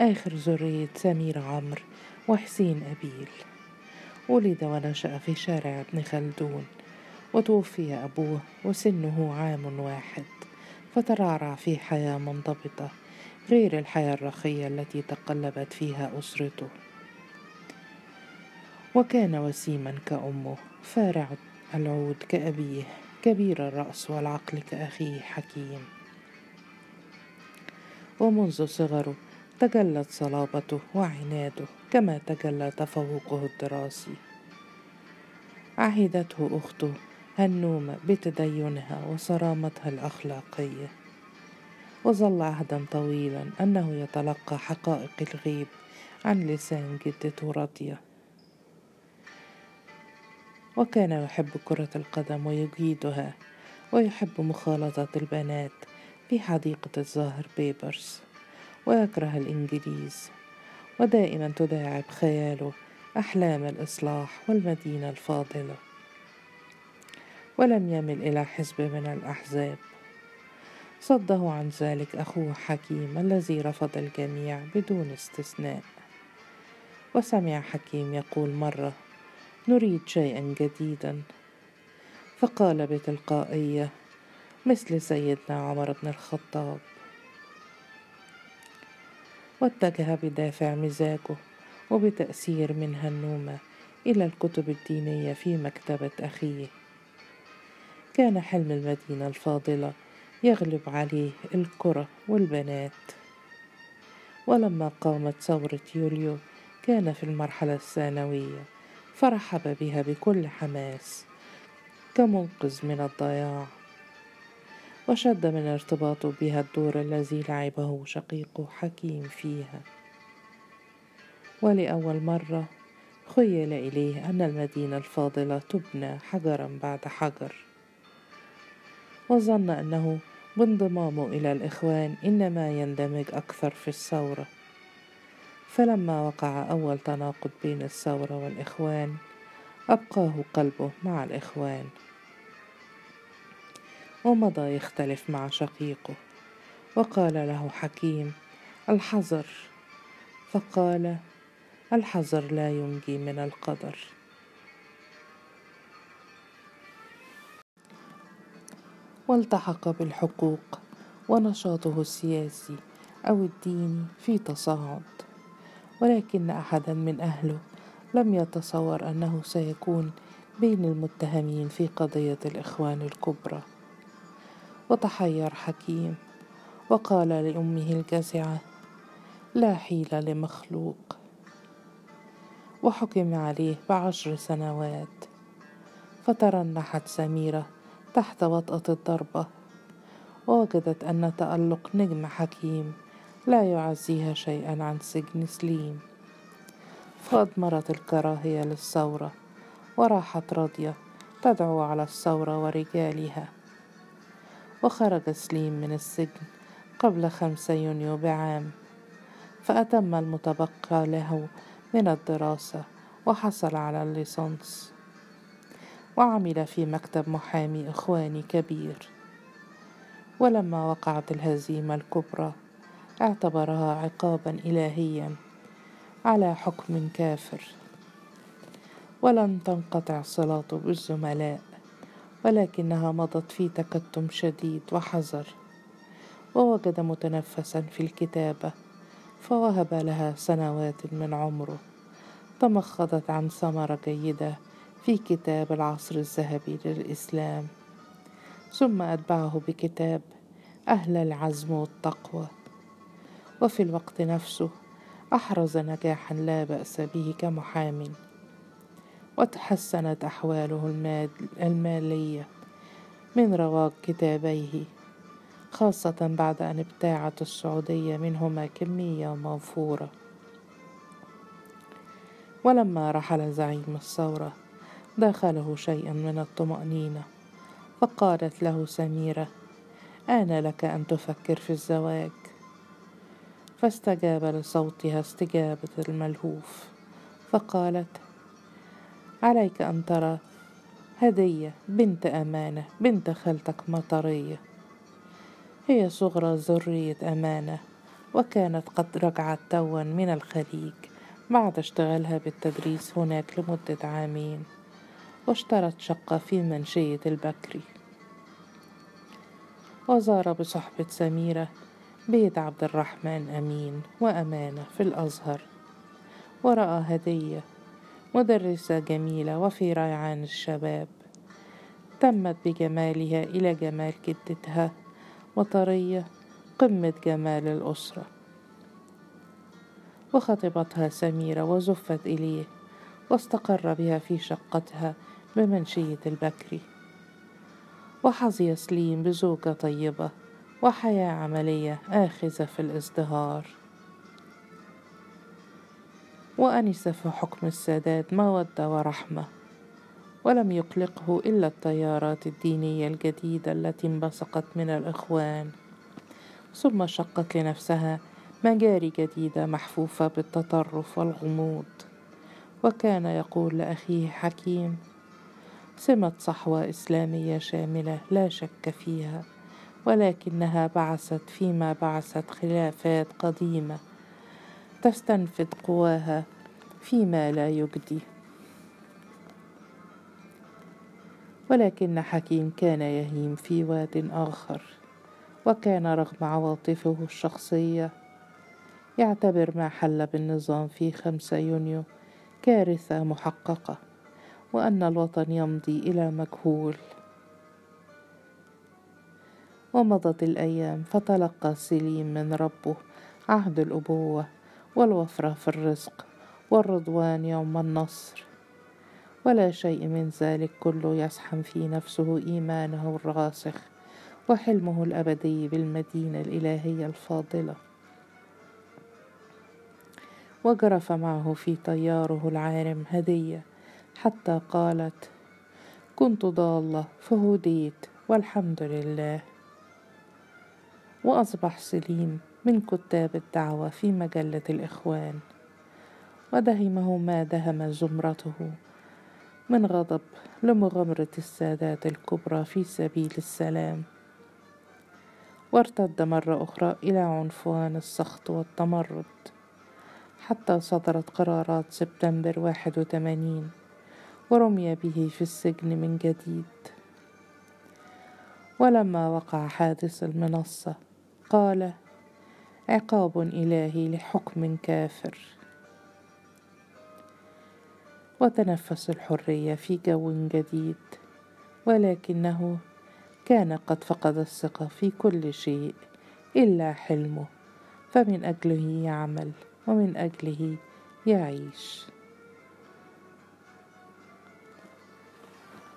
آخر ذرية سمير عمرو وحسين أبيل. ولد ونشأ في شارع ابن خلدون وتوفي أبوه وسنه عام واحد فترعرع في حياة منضبطة غير الحياة الرخية التي تقلبت فيها أسرته. وكان وسيما كأمه فارع العود كأبيه كبير الرأس والعقل كأخيه حكيم. ومنذ صغره تجلت صلابته وعناده كما تجلى تفوقه الدراسي. عهدته أخته هنومة بتدينها وصرامتها الأخلاقية. وظل عهدا طويلا أنه يتلقى حقائق الغيب عن لسان جدته راضية وكان يحب كرة القدم ويجيدها ويحب مخالطة البنات في حديقة الظاهر بيبرز ويكره الإنجليز ودائما تداعب خياله أحلام الإصلاح والمدينة الفاضلة. ولم يمل إلى حزب من الأحزاب. صده عن ذلك أخوه حكيم الذي رفض الجميع بدون استثناء. وسمع حكيم يقول مرة نريد شيئا جديدا فقال بتلقائية مثل سيدنا عمر بن الخطاب واتجه بدافع مزاجه وبتأثير من هنومة إلى الكتب الدينية في مكتبة أخيه. كان حلم المدينة الفاضلة يغلب عليه الكرة والبنات. ولما قامت ثورة يوليو كان في المرحلة الثانوية فرحب بها بكل حماس كمنقذ من الضياع. وشد من ارتباطه بها الدور الذي لعبه شقيقه حكيم فيها. ولأول مرة خيل إليه أن المدينة الفاضلة تبنى حجرا بعد حجر. وظن أنه بانضمامه إلى الإخوان إنما يندمج أكثر في الثورة. فلما وقع أول تناقض بين الثورة والإخوان أبقاه قلبه مع الإخوان. ومضى يختلف مع شقيقه. وقال له حكيم الحذر فقال الحذر لا ينجي من القدر. والتحق بالحقوق ونشاطه السياسي أو الديني في تصاعد. ولكن أحدا من أهله لم يتصور أنه سيكون بين المتهمين في قضية الإخوان الكبرى. وتحير حكيم وقال لأمه الجزعه لا حيله لمخلوق. وحكم عليه بعشر سنوات فترنحت سميرة تحت وطأة الضربة ووجدت أن تألق نجم حكيم لا يعزيها شيئا عن سجن سليم. فأضمرت الكراهية للثورة وراحت راضية تدعو على الثورة ورجالها. وخرج سليم من السجن قبل خمسة يونيو بعام فأتم المتبقى له من الدراسة وحصل على الليسانس وعمل في مكتب محامي إخواني كبير. ولما وقعت الهزيمة الكبرى اعتبرها عقابا إلهيا على حكم كافر. ولم تنقطع صلاته بالزملاء ولكنها مضت في تكتم شديد وحذر ووجد متنفسا في الكتابة فوهب لها سنوات من عمره. تمخضت عن ثمرة جيدة في كتاب العصر الذهبي للإسلام. ثم أتبعه بكتاب أهل العزم والتقوى. وفي الوقت نفسه أحرز نجاحا لا بأس به كمحام. وتحسنت أحواله المالية من رواج كتابيه خاصة بعد أن ابتاعت السعودية منهما كمية موفورة. ولما رحل زعيم الثورة داخله شيئا من الطمأنينة فقالت له سميرة آن لك أن تفكر في الزواج. فاستجاب لصوتها استجابة الملهوف فقالت عليك أن ترى هدية بنت أمانة بنت خالتك مطرية. هي صغرى ذرية أمانة وكانت قد رجعت توأ من الخليج. بعد اشتغالها بالتدريس هناك لمدة عامين واشترت شقة في منشية البكري وزار بصحبة سميرة بيت عبد الرحمن أمين وأمانة في الأزهر ورأى هدية مدرسة جميلة وفي ريعان الشباب. تمت بجمالها إلى جمال جدتها وطرية قمة جمال الأسرة. وخطبتها سميرة وزفت إليه واستقر بها في شقتها بمنشية البكري وحظي سليم بزوجة طيبة وحياة عملية آخذة في الازدهار. وأنس في حكم السادات مودة ورحمة ولم يقلقه إلا التيارات الدينية الجديدة التي انبثقت من الإخوان. ثم شقت لنفسها مجاري جديدة محفوفة بالتطرف والغموض. وكان يقول لأخيه حكيم سمة صحوة إسلامية شاملة لا شك فيها ولكنها بعثت فيما بعثت خلافات قديمة تستنفد قواها فيما لا يجدي ولكن حكيم كان يهيم في واد آخر وكان رغم عواطفه الشخصية يعتبر ما حل بالنظام في خمسة يونيو كارثة محققة وأن الوطن يمضي إلى مجهول ومضت الأيام فتلقى سليم من ربه عهد الأبوة. والوفرة في الرزق والرضوان يوم النصر. ولا شيء من ذلك كله يزحم في نفسه إيمانه الراسخ وحلمه الأبدي بالمدينة الإلهية الفاضلة. وجرف معه في طياره العارم هدية حتى قالت كنت ضالة فهديت والحمد لله. وأصبح سليم من كتاب الدعوة في مجلة الإخوان. ودهمه ما دهم زمرته من غضب لمغامرة السادات الكبرى في سبيل السلام. وارتد مرة أخرى إلى عنفوان السخط والتمرد حتى صدرت قرارات سبتمبر واحد وثمانين ورمي به في السجن من جديد. ولما وقع حادث المنصة قال عقاب إلهي لحكم كافر. وتنفس الحرية في جو جديد ولكنه كان قد فقد الثقة في كل شيء إلا حلمه فمن أجله يعمل ومن أجله يعيش.